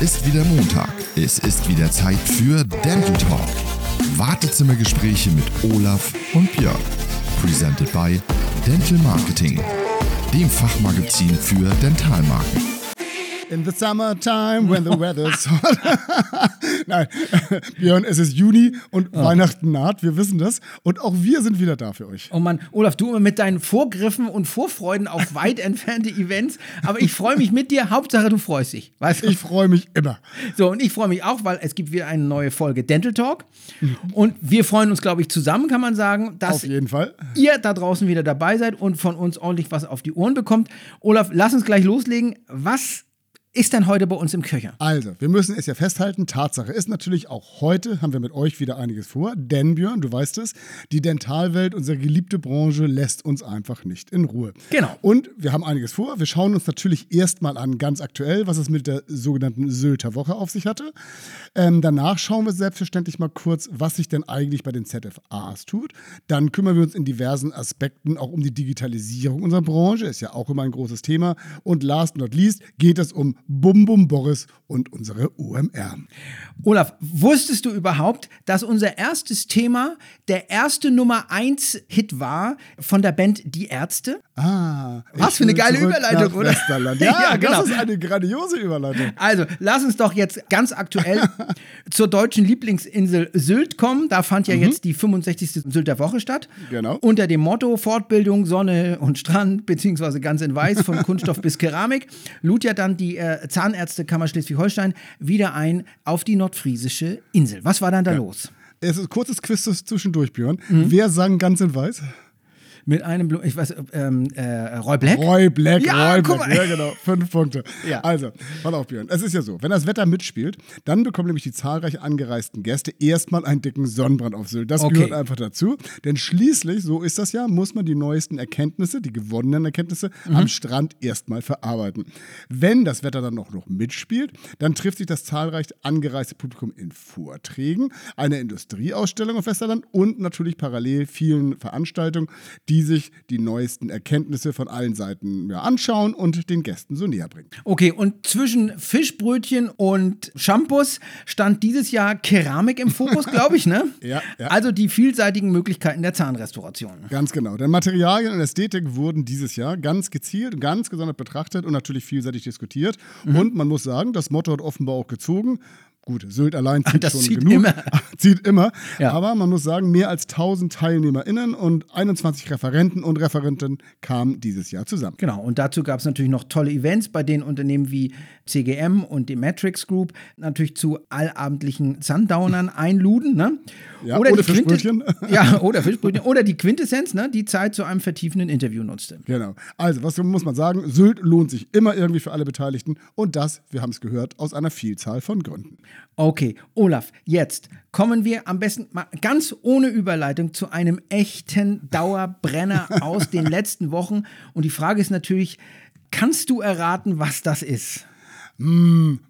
ist wieder Montag. Es ist wieder Zeit für Dental Talk. Wartezimmergespräche mit Olaf und Björn. Presented by Dental Marketing, dem Fachmagazin für Dentalmarken. In the summertime when the weather's hot. Nein, Björn, es ist Juni und Weihnachten naht, wir wissen das. Und auch wir sind wieder da für euch. Oh Mann, Olaf, du immer mit deinen Vorgriffen und Vorfreuden auf weit entfernte Events. Aber ich freue mich mit dir. Hauptsache, du freust dich. Weißt du? Ich freue mich immer. So, und ich freue mich auch, weil es gibt wieder eine neue Folge Dental Talk. Und wir freuen uns, glaube ich, zusammen, kann man sagen, dass ihr da draußen wieder dabei seid und von uns ordentlich was auf die Ohren bekommt. Olaf, lass uns gleich loslegen. Was ist denn heute bei uns im Köcher? Also, wir müssen es ja festhalten. Tatsache ist natürlich, auch heute haben wir mit euch wieder einiges vor. Denn, Björn, du weißt es, die Dentalwelt, unsere geliebte Branche, lässt uns einfach nicht in Ruhe. Genau. Und wir haben einiges vor. Wir schauen uns natürlich erstmal an, ganz aktuell, was es mit der sogenannten Sylter Woche auf sich hatte. Ähm, danach schauen wir selbstverständlich mal kurz, was sich denn eigentlich bei den ZFAs tut. Dann kümmern wir uns in diversen Aspekten auch um die Digitalisierung unserer Branche, ist ja auch immer ein großes Thema. Und last but not least geht es um Bum Bum Boris und unsere OMR. Olaf, wusstest du überhaupt, dass unser erstes Thema der erste Nummer 1 Hit war von der Band Die Ärzte? Ah, Was für eine geile Überleitung, oder? Ja, Ja, genau. das ist eine grandiose Überleitung. Also, lass uns doch jetzt ganz aktuell zur deutschen Lieblingsinsel Sylt kommen. Da fand ja jetzt die 65. Sylter Woche statt. Mhm. Genau. Unter dem Motto Fortbildung, Sonne und Strand, beziehungsweise ganz in Weiß, von Kunststoff bis Keramik, lud ja dann die äh, Zahnärztekammer Schleswig-Holstein wieder ein auf die nordfriesische Insel. Was war dann da los? Es ist ein kurzes Quiz zwischendurch, Björn. Mhm. Wer sang ganz in weiß? Mit einem, Blu ich weiß, ähm, äh, Roy Black? Roy Black, Ja, Roy Black. Ja, genau. Fünf Punkte. Ja. Also, pass auf, Björn. Es ist ja so, wenn das Wetter mitspielt, dann bekommen nämlich die zahlreich angereisten Gäste erstmal einen dicken Sonnenbrand auf Sylt. Das Okay. gehört einfach dazu. Denn schließlich, so ist das ja, muss man die neuesten Erkenntnisse, die gewonnenen Erkenntnisse Mhm. am Strand erstmal verarbeiten. Wenn das Wetter dann noch, noch mitspielt, dann trifft sich das zahlreich angereiste Publikum in Vorträgen, einer Industrieausstellung auf Westerland und natürlich parallel vielen Veranstaltungen, die sich die neuesten Erkenntnisse von allen Seiten ja, anschauen und den Gästen so näher bringen. Okay, und zwischen Fischbrötchen und Shampoos stand dieses Jahr Keramik im Fokus, glaube ich, ne? Ja, ja. Also die vielseitigen Möglichkeiten der Zahnrestauration. Ganz genau. Denn Materialien und Ästhetik wurden dieses Jahr ganz gezielt und ganz gesondert betrachtet und natürlich vielseitig diskutiert. Mhm. Und man muss sagen, das Motto hat offenbar auch gezogen. Gut, Sylt allein zieht Das schon zieht genug. immer. zieht immer. Ja. Aber man muss sagen, mehr als 1000 TeilnehmerInnen und 21 Referenten und Referenten kamen dieses Jahr zusammen. Genau, und dazu gab es natürlich noch tolle Events, bei denen Unternehmen wie CGM und die Matrix Group natürlich zu allabendlichen Sundownern einluden. Ne? Ja, die Quinte- Fischbrötchen. Ja, oder Fischbrötchen. Oder die Quintessenz, ne? die Zeit zu einem vertiefenden Interview nutzte. Genau. Also, was muss man sagen? Sylt lohnt sich immer irgendwie für alle Beteiligten und das, wir haben es gehört, aus einer Vielzahl von Gründen. Okay, Olaf, jetzt kommen wir am besten mal ganz ohne Überleitung zu einem echten Dauerbrenner aus den letzten Wochen. Und die Frage ist natürlich, kannst du erraten, was das ist? Hm,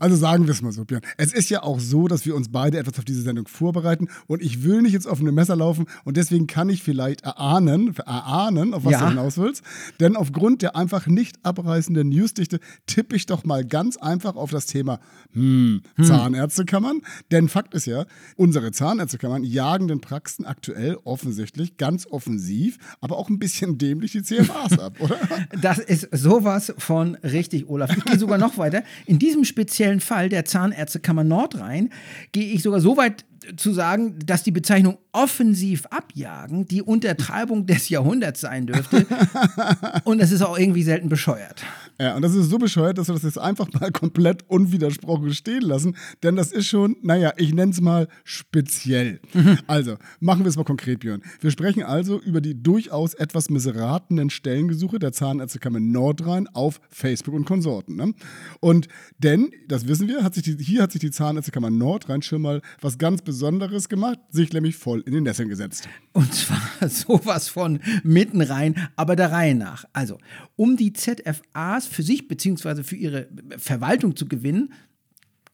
Also sagen wir es mal so, Björn. Es ist ja auch so, dass wir uns beide etwas auf diese Sendung vorbereiten und ich will nicht ins offene Messer laufen und deswegen kann ich vielleicht erahnen, erahnen, auf was Ja. du hinaus willst. Denn aufgrund der einfach nicht abreißenden Newsdichte tippe ich doch mal ganz einfach auf das Thema hm, Zahnärztekammern. Denn Fakt ist ja, unsere Zahnärztekammern jagen den Praxen aktuell offensichtlich ganz offensiv, aber auch ein bisschen dämlich die CMAs ab, oder? Das ist sowas von richtig, Olaf. Ich gehe sogar noch weiter. In diesem speziellen Fall der Zahnärztekammer Nordrhein gehe ich sogar so weit zu sagen, dass die Bezeichnung offensiv abjagen die Untertreibung des Jahrhunderts sein dürfte. Und es ist auch irgendwie selten bescheuert. Ja, und das ist so bescheuert, dass wir das jetzt einfach mal komplett unwidersprochen stehen lassen. Denn das ist schon, naja, ich nenne es mal speziell. Also, machen wir es mal konkret, Björn. Wir sprechen also über die durchaus etwas misseratenen Stellengesuche der Zahnärztekammer Nordrhein auf Facebook und Konsorten. Ne? Und denn, das wissen wir, hat sich die, hier hat sich die Zahnärztekammer Nordrhein schon mal was ganz Besonderes gemacht, sich nämlich voll in den Nesseln gesetzt. Und zwar sowas von mitten rein, aber der Reihe nach. Also, um die ZFAs für sich bzw. für ihre Verwaltung zu gewinnen,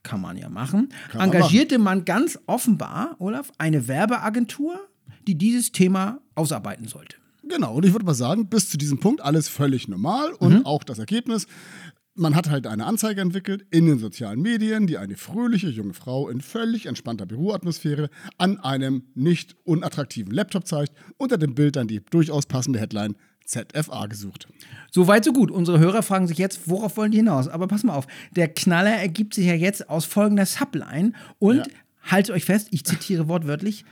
kann man ja machen, Kann man engagierte man ganz offenbar, Olaf, eine Werbeagentur, die dieses Thema ausarbeiten sollte. Genau, und ich würde mal sagen, bis zu diesem Punkt alles völlig normal und auch das Ergebnis man hat halt eine Anzeige entwickelt in den sozialen Medien, die eine fröhliche junge Frau in völlig entspannter Büroatmosphäre an einem nicht unattraktiven Laptop zeigt. Unter dem Bild dann die durchaus passende Headline ZFA gesucht. So weit, so gut. Unsere Hörer fragen sich jetzt, worauf wollen die hinaus? Aber pass mal auf, der Knaller ergibt sich ja jetzt aus folgender Subline und Ja. haltet euch fest, ich zitiere wortwörtlich.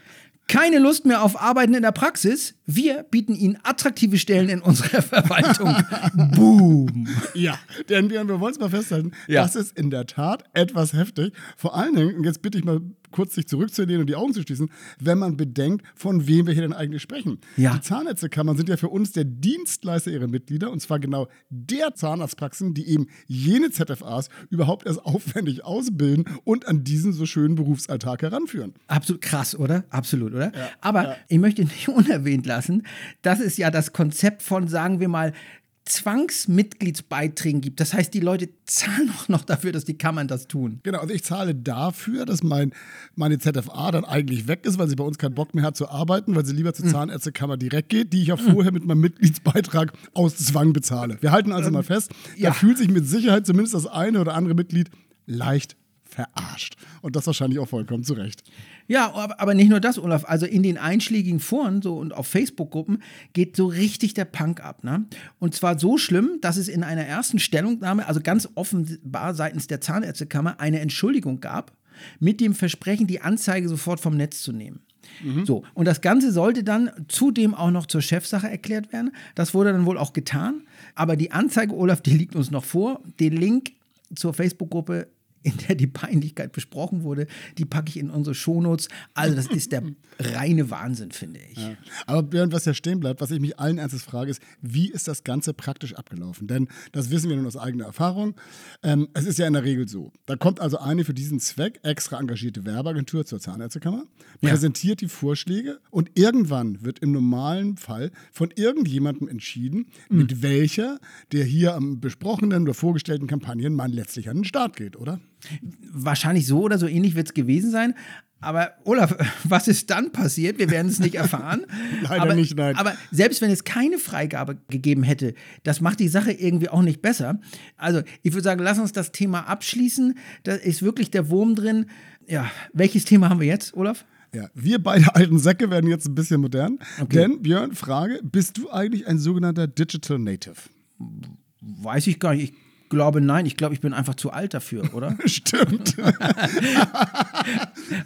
Keine Lust mehr auf Arbeiten in der Praxis. Wir bieten Ihnen attraktive Stellen in unserer Verwaltung. Boom. Ja, denn wir, wir wollen es mal festhalten, Ja. das ist in der Tat etwas heftig. Vor allen Dingen, und jetzt bitte ich mal kurz sich zurückzulehnen und die Augen zu schließen, wenn man bedenkt, von wem wir hier denn eigentlich sprechen. Ja. Die Zahnärztekammern sind ja für uns der Dienstleister ihrer Mitglieder und zwar genau der Zahnarztpraxen, die eben jene ZFAs überhaupt erst aufwendig ausbilden und an diesen so schönen Berufsalltag heranführen. Absolut krass, oder? Absolut, oder? Aber ich möchte nicht unerwähnt lassen, dass es ja das Konzept von, sagen wir mal, Zwangsmitgliedsbeiträgen gibt. Das heißt, die Leute zahlen auch noch dafür, dass die Kammern das tun. Genau, also ich zahle dafür, dass mein, meine ZFA dann eigentlich weg ist, weil sie bei uns keinen Bock mehr hat zu arbeiten, weil sie lieber zur Zahnärztekammer direkt geht, die ich ja vorher mit meinem Mitgliedsbeitrag aus Zwang bezahle. Wir halten also mal fest, ja. da fühlt sich mit Sicherheit zumindest das eine oder andere Mitglied leicht verarscht. Und das wahrscheinlich auch vollkommen zu Recht. Ja, aber, aber nicht nur das, Olaf. Also in den einschlägigen Foren so und auf Facebook-Gruppen geht so richtig der Punk ab. Ne? Und zwar so schlimm, dass es in einer ersten Stellungnahme, also ganz offenbar seitens der Zahnärztekammer, eine Entschuldigung gab, mit dem Versprechen, die Anzeige sofort vom Netz zu nehmen. So, und das Ganze sollte dann zudem auch noch zur Chefsache erklärt werden. Das wurde dann wohl auch getan. Aber die Anzeige, Olaf, die liegt uns noch vor. Den Link zur Facebook-Gruppe in der die Peinlichkeit besprochen wurde, die packe ich in unsere Shownotes. Also das ist der reine Wahnsinn, finde ich. Aber Björn, was ja stehen bleibt, was ich mich allen Ernstes frage, ist, wie ist das Ganze praktisch abgelaufen? Denn das wissen wir nun aus eigener Erfahrung. Ähm, es ist ja in der Regel so. Da kommt also eine für diesen Zweck extra engagierte Werbeagentur zur Zahnärztekammer, Ja. präsentiert die Vorschläge und irgendwann wird im normalen Fall von irgendjemandem entschieden, Mhm. mit welcher der hier am besprochenen oder vorgestellten Kampagnen man letztlich an den Start geht, oder? Wahrscheinlich so oder so ähnlich wird es gewesen sein. Aber Olaf, was ist dann passiert? Wir werden es nicht erfahren. Leider aber, nicht, nein. Aber selbst wenn es keine Freigabe gegeben hätte, das macht die Sache irgendwie auch nicht besser. Also ich würde sagen, lass uns das Thema abschließen. Da ist wirklich der Wurm drin. Ja, welches Thema haben wir jetzt, Olaf? Ja, wir beide alten Säcke werden jetzt ein bisschen modern. Okay. Denn, Björn, Frage, bist du eigentlich ein sogenannter Digital Native? Weiß ich gar nicht. Ich glaube nein. Ich glaube, ich bin einfach zu alt dafür, oder? Stimmt.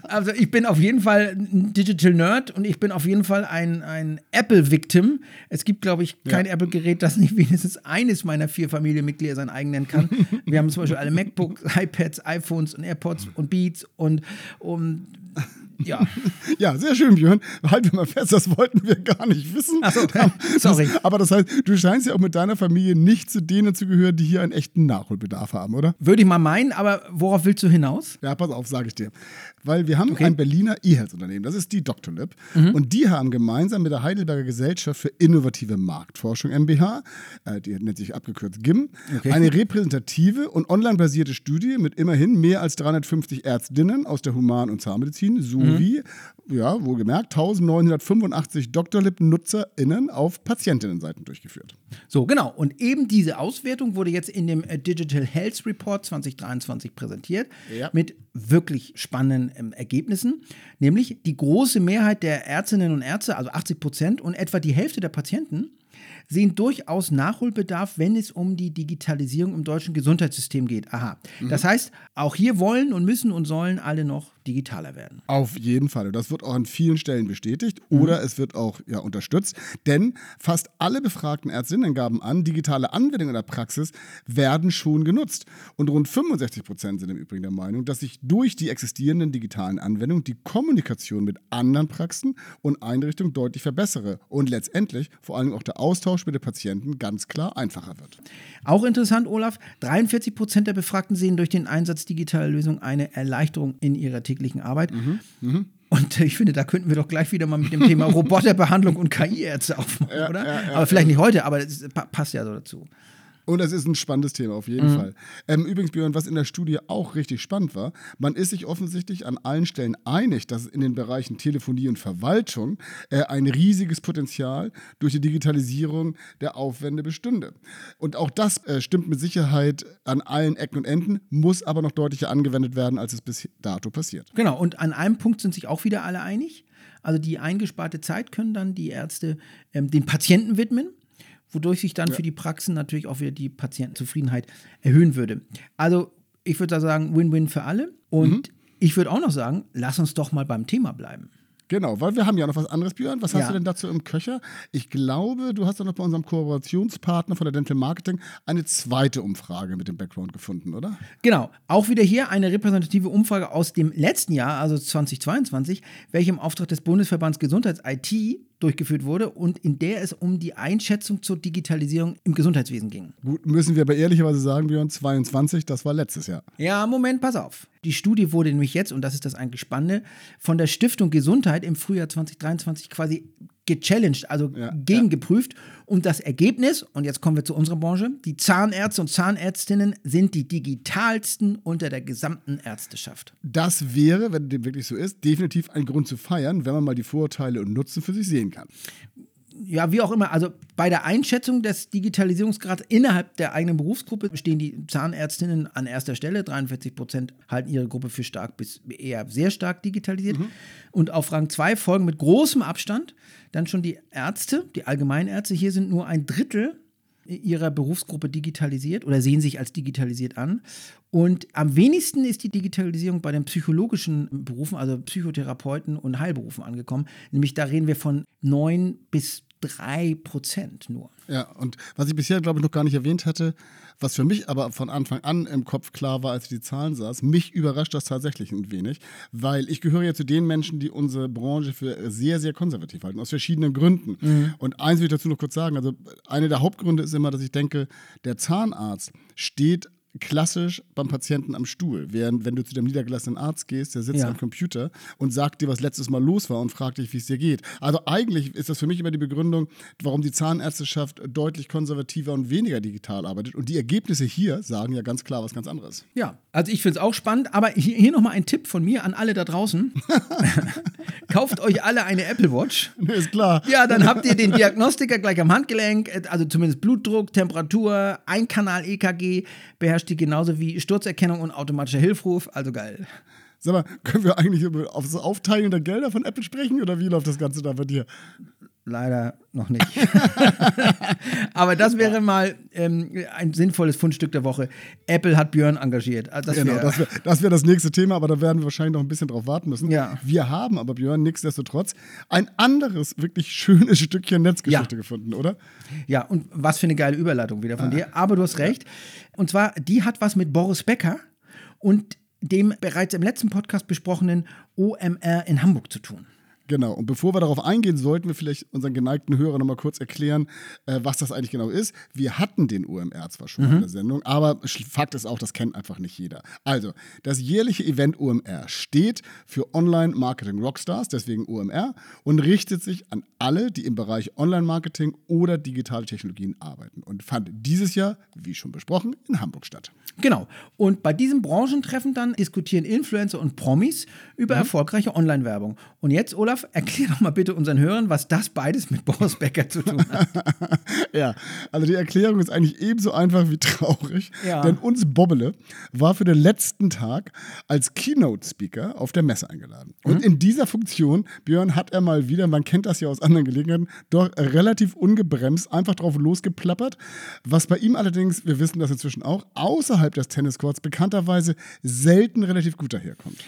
Also ich bin auf jeden Fall ein Digital Nerd und ich bin auf jeden Fall ein, ein Apple-Victim. Es gibt, glaube ich, kein Apple-Gerät, das nicht wenigstens eines meiner vier Familienmitglieder sein eigen nennen kann. Wir haben zum Beispiel alle MacBooks, iPads, iPhones und AirPods und Beats und, und ja. ja, sehr schön, Björn. Halten wir mal fest, das wollten wir gar nicht wissen. Ach so, sorry. Das, aber das heißt, du scheinst ja auch mit deiner Familie nicht zu denen zu gehören, die hier einen echten Nachholbedarf haben, oder? Würde ich mal meinen, aber worauf willst du hinaus? Ja, pass auf, sage ich dir. Weil wir haben ein Berliner E-Health-Unternehmen, das ist die Doctolib. Mhm. Und die haben gemeinsam mit der Heidelberger Gesellschaft für innovative Marktforschung MBH, äh, die nennt sich abgekürzt GIM, Okay. eine repräsentative und online-basierte Studie mit immerhin mehr als 350 Ärztinnen aus der Human- und Zahnmedizin sowie, ja, wohlgemerkt, 1985 Doctolib-NutzerInnen auf Patientinnenseiten durchgeführt. So, genau. Und eben diese Auswertung wurde jetzt in dem äh, Digital Health Report 2023 präsentiert Ja. mit wirklich spannenden ähm, Ergebnissen. Nämlich die große Mehrheit der Ärztinnen und Ärzte, also 80 Prozent und etwa die Hälfte der Patienten, sehen durchaus Nachholbedarf, wenn es um die Digitalisierung im deutschen Gesundheitssystem geht. Aha. Das heißt, auch hier wollen und müssen und sollen alle noch digitaler werden. Auf jeden Fall. Und das wird auch an vielen Stellen bestätigt oder es wird auch ja, unterstützt. Denn fast alle befragten Ärztinnen gaben an, digitale Anwendungen in der Praxis werden schon genutzt. Und rund 65 Prozent sind im Übrigen der Meinung, dass sich durch die existierenden digitalen Anwendungen die Kommunikation mit anderen Praxen und Einrichtungen deutlich verbessere und letztendlich vor allem auch der Austausch mit den Patienten ganz klar einfacher wird. Auch interessant, Olaf, 43 Prozent der Befragten sehen durch den Einsatz digitaler Lösungen eine Erleichterung in ihrer täglichen Arbeit. Mhm, Und äh, ich finde, da könnten wir doch gleich wieder mal mit dem Thema Roboterbehandlung und KI-Ärzte aufmachen, oder? Aber vielleicht nicht heute, aber pa- passt ja so dazu. Und das ist ein spannendes Thema, auf jeden Fall. Ähm, übrigens, Björn, was in der Studie auch richtig spannend war, man ist sich offensichtlich an allen Stellen einig, dass in den Bereichen Telefonie und Verwaltung äh, ein riesiges Potenzial durch die Digitalisierung der Aufwände bestünde. Und auch das äh, stimmt mit Sicherheit an allen Ecken und Enden, muss aber noch deutlicher angewendet werden, als es bis dato passiert. Genau, und an einem Punkt sind sich auch wieder alle einig. Also die eingesparte Zeit können dann die Ärzte ähm, den Patienten widmen, wodurch sich dann für die Praxen natürlich auch wieder die Patientenzufriedenheit erhöhen würde. Also ich würde da sagen, Win-Win für alle. Und ich würde auch noch sagen, lass uns doch mal beim Thema bleiben. Genau, weil wir haben ja noch was anderes, Björn. Was hast Ja. du denn dazu im Köcher? Ich glaube, du hast doch noch bei unserem Kooperationspartner von der Dental Marketing eine zweite Umfrage mit dem Background gefunden, oder? Genau, auch wieder hier eine repräsentative Umfrage aus dem letzten Jahr, also 2022, welche im Auftrag des Bundesverbands Gesundheits-IT durchgeführt wurde und in der es um die Einschätzung zur Digitalisierung im Gesundheitswesen ging. Gut, müssen wir aber ehrlicherweise sagen, Björn, 22, das war letztes Jahr. Ja, Moment, pass auf. Die Studie wurde nämlich jetzt, und das ist das eigentlich Spannende, von der Stiftung Gesundheit im Frühjahr 2023 quasi gechallenged, also Ja, gegengeprüft. Und das Ergebnis, und jetzt kommen wir zu unserer Branche, die Zahnärzte und Zahnärztinnen sind die digitalsten unter der gesamten Ärzteschaft. Das wäre, wenn dem wirklich so ist, definitiv ein Grund zu feiern, wenn man mal die Vorteile und Nutzen für sich sehen kann. Ja, wie auch immer, also bei der Einschätzung des Digitalisierungsgrads innerhalb der eigenen Berufsgruppe stehen die Zahnärztinnen an erster Stelle. 43 Prozent halten ihre Gruppe für stark bis eher sehr stark digitalisiert. Und auf Rang 2 folgen mit großem Abstand dann schon die Ärzte, die Allgemeinärzte. Hier sind nur ein Drittel ihrer Berufsgruppe digitalisiert oder sehen sich als digitalisiert an. Und am wenigsten ist die Digitalisierung bei den psychologischen Berufen, also Psychotherapeuten und Heilberufen angekommen. Nämlich da reden wir von 9 bis 3 Prozent nur. Ja, und was ich bisher, glaube ich, noch gar nicht erwähnt hatte, was für mich aber von Anfang an im Kopf klar war, als ich die Zahlen saß, mich überrascht das tatsächlich ein wenig, weil ich gehöre ja zu den Menschen, die unsere Branche für sehr, sehr konservativ halten, aus verschiedenen Gründen. Und eins will ich dazu noch kurz sagen, also einer der Hauptgründe ist immer, dass ich denke, der Zahnarzt steht klassisch beim Patienten am Stuhl. Während, wenn du zu dem niedergelassenen Arzt gehst, der sitzt Ja. am Computer und sagt dir, was letztes Mal los war und fragt dich, wie es dir geht. Also eigentlich ist das für mich immer die Begründung, warum die Zahnärzteschaft deutlich konservativer und weniger digital arbeitet. Und die Ergebnisse hier sagen ja ganz klar was ganz anderes. Ja, also ich finde es auch spannend, aber hier, hier nochmal ein Tipp von mir an alle da draußen. Kauft euch alle eine Apple Watch. Ist klar. Ja, dann habt ihr den Diagnostiker gleich am Handgelenk, also zumindest Blutdruck, Temperatur, Einkanal-EKG, beherrscht die genauso wie Sturzerkennung und automatischer Hilfruf, also geil. Sag mal, können wir eigentlich über das Aufteilen der Gelder von Apple sprechen oder wie läuft das Ganze da bei dir? Leider noch nicht. Aber das wäre mal ähm, ein sinnvolles Fundstück der Woche. Apple hat Björn engagiert. Also das Genau, wär- das wäre das, wär das nächste Thema, aber da werden wir wahrscheinlich noch ein bisschen drauf warten müssen. Ja. Wir haben aber, Björn, nichtsdestotrotz ein anderes, wirklich schönes Stückchen Netzgeschichte Ja. gefunden, oder? Ja, und was für eine geile Überleitung wieder von dir. Aber du hast recht. Und zwar, die hat was mit Boris Becker und dem bereits im letzten Podcast besprochenen OMR in Hamburg zu tun. Genau. Und bevor wir darauf eingehen, sollten wir vielleicht unseren geneigten Hörer nochmal kurz erklären, äh, was das eigentlich genau ist. Wir hatten den OMR zwar schon mal in der Sendung, aber Fakt ist auch, das kennt einfach nicht jeder. Also, das jährliche Event OMR steht für Online Marketing Rockstars, deswegen OMR, und richtet sich an alle, die im Bereich Online-Marketing oder digitale Technologien arbeiten und fand dieses Jahr, wie schon besprochen, in Hamburg statt. Genau. Und bei diesem Branchentreffen dann diskutieren Influencer und Promis über erfolgreiche Online-Werbung. Und jetzt, Olaf, erklär doch mal bitte unseren Hörern, was das beides mit Boris Becker zu tun hat. Ja, also die Erklärung ist eigentlich ebenso einfach wie traurig. Ja. Denn uns Bobbele war für den letzten Tag als Keynote-Speaker auf der Messe eingeladen. Und in dieser Funktion, Björn, hat er mal wieder, man kennt das ja aus anderen Gelegenheiten, doch relativ ungebremst einfach drauf losgeplappert. Was bei ihm allerdings, wir wissen das inzwischen auch, außerhalb des Tenniscourts bekannterweise selten relativ gut daherkommt.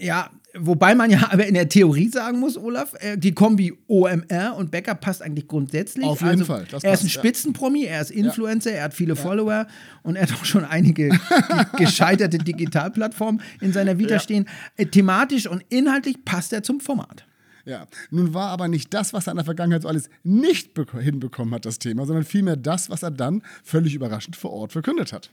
Ja, wobei man ja aber in der Theorie sagen muss, Olaf, äh, die Kombi OMR und Becker passt eigentlich grundsätzlich. Auf jeden also, Fall, das er ist ein ja. Spitzenpromi, er ist Influencer, er hat viele Follower und er hat auch schon einige ge- gescheiterte Digitalplattformen in seiner Vita Ja. stehen. Äh, thematisch und inhaltlich passt er zum Format. Ja, nun war aber nicht das, was er in der Vergangenheit so alles nicht beko- hinbekommen hat, das Thema, sondern vielmehr das, was er dann völlig überraschend vor Ort verkündet hat.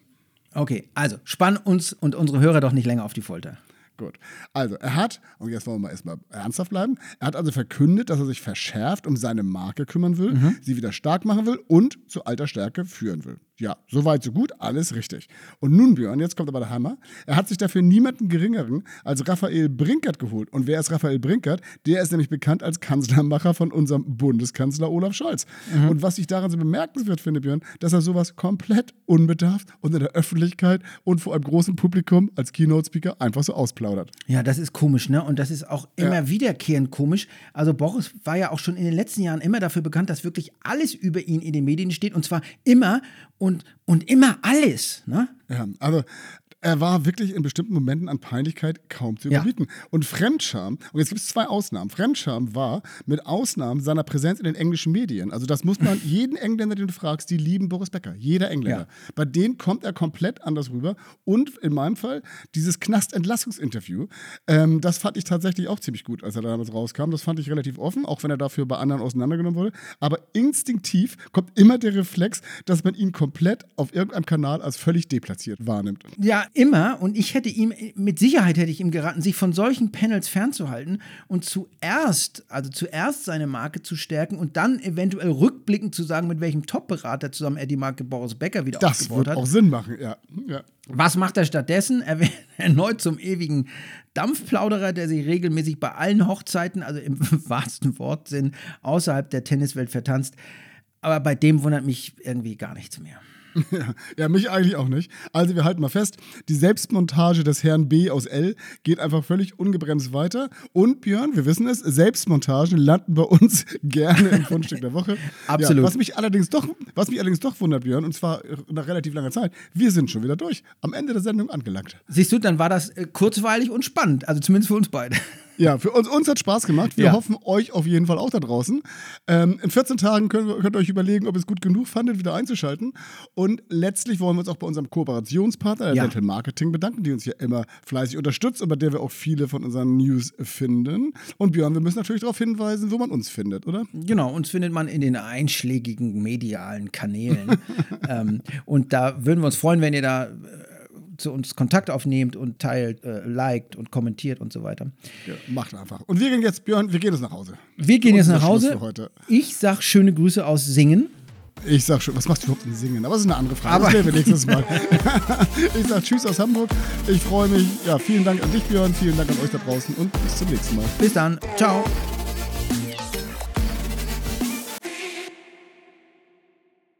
Okay, also spann uns und unsere Hörer doch nicht länger auf die Folter. Gut. Also, er hat, und jetzt wollen wir mal erstmal ernsthaft bleiben, er hat also verkündet, dass er sich verschärft um seine Marke kümmern will, sie wieder stark machen will und zu alter Stärke führen will. Ja, soweit, so gut, alles richtig. Und nun, Björn, jetzt kommt aber der Hammer. Er hat sich dafür niemanden geringeren als Raphael Brinkert geholt. Und wer ist Raphael Brinkert? Der ist nämlich bekannt als Kanzlermacher von unserem Bundeskanzler Olaf Scholz. Mhm. Und was ich daran so bemerkenswert finde, Björn, dass er sowas komplett unbedarft und in der Öffentlichkeit und vor einem großen Publikum als Keynote-Speaker einfach so ausplaudert. Ja, das ist komisch, ne? Und das ist auch immer ja. wiederkehrend komisch. Also Boris war ja auch schon in den letzten Jahren immer dafür bekannt, dass wirklich alles über ihn in den Medien steht. Und zwar immer und, und immer alles. Ne? Ja, also er war wirklich in bestimmten Momenten an Peinlichkeit kaum zu überbieten. Ja. Und Fremdscham, und jetzt gibt es zwei Ausnahmen. Fremdscham war mit Ausnahmen seiner Präsenz in den englischen Medien. Also das muss man jeden Engländer, den du fragst, die lieben Boris Becker. Jeder Engländer. Ja. Bei denen kommt er komplett anders rüber. Und in meinem Fall dieses Knastentlassungsinterview, ähm, das fand ich tatsächlich auch ziemlich gut, als er damals rauskam. Das fand ich relativ offen, auch wenn er dafür bei anderen auseinandergenommen wurde. Aber instinktiv kommt immer der Reflex, dass man ihn komplett auf irgendeinem Kanal als völlig deplatziert wahrnimmt. Ja, immer, und ich hätte ihm, mit Sicherheit hätte ich ihm geraten, sich von solchen Panels fernzuhalten und zuerst, also zuerst seine Marke zu stärken und dann eventuell rückblickend zu sagen, mit welchem Top-Berater zusammen er die Marke Boris Becker wieder das aufgebaut hat. Das wird auch Sinn machen, ja. ja. Was macht er stattdessen? Er wird erneut zum ewigen Dampfplauderer, der sich regelmäßig bei allen Hochzeiten, also im wahrsten Wortsinn, außerhalb der Tenniswelt vertanzt. Aber bei dem wundert mich irgendwie gar nichts mehr. Ja, mich eigentlich auch nicht. Also wir halten mal fest, die Selbstmontage des Herrn B aus L geht einfach völlig ungebremst weiter. Und Björn, wir wissen es, Selbstmontagen landen bei uns gerne im Fundstück der Woche. Absolut. Ja, was mich allerdings doch, was mich allerdings doch wundert, Björn, und zwar nach relativ langer Zeit, wir sind schon wieder durch, am Ende der Sendung angelangt. Siehst du, dann war das äh, kurzweilig und spannend, also zumindest für uns beide. Ja, für uns, uns hat Spaß gemacht. Wir ja. hoffen, euch auf jeden Fall auch da draußen. Ähm, in 14 Tagen könnt, könnt ihr euch überlegen, ob ihr es gut genug fandet, wieder einzuschalten. Und letztlich wollen wir uns auch bei unserem Kooperationspartner, der ja. Dental Marketing, bedanken, die uns hier immer fleißig unterstützt und bei der wir auch viele von unseren News finden. Und Björn, wir müssen natürlich darauf hinweisen, wo man uns findet, oder? Genau, uns findet man in den einschlägigen medialen Kanälen. ähm, und da würden wir uns freuen, wenn ihr da zu uns Kontakt aufnehmt und teilt, äh, liked und kommentiert und so weiter. Ja, macht einfach. Und wir gehen jetzt, Björn, wir gehen jetzt nach Hause. Wir gehen jetzt nach Hause. Ich sag schöne Grüße aus Singen. Ich sag schon, was machst du überhaupt in Singen? Aber das ist eine andere Frage. Aber das wir nächstes Mal. ich sag Tschüss aus Hamburg. Ich freue mich. Ja, vielen Dank an dich, Björn. Vielen Dank an euch da draußen und bis zum nächsten Mal. Bis dann. Ciao.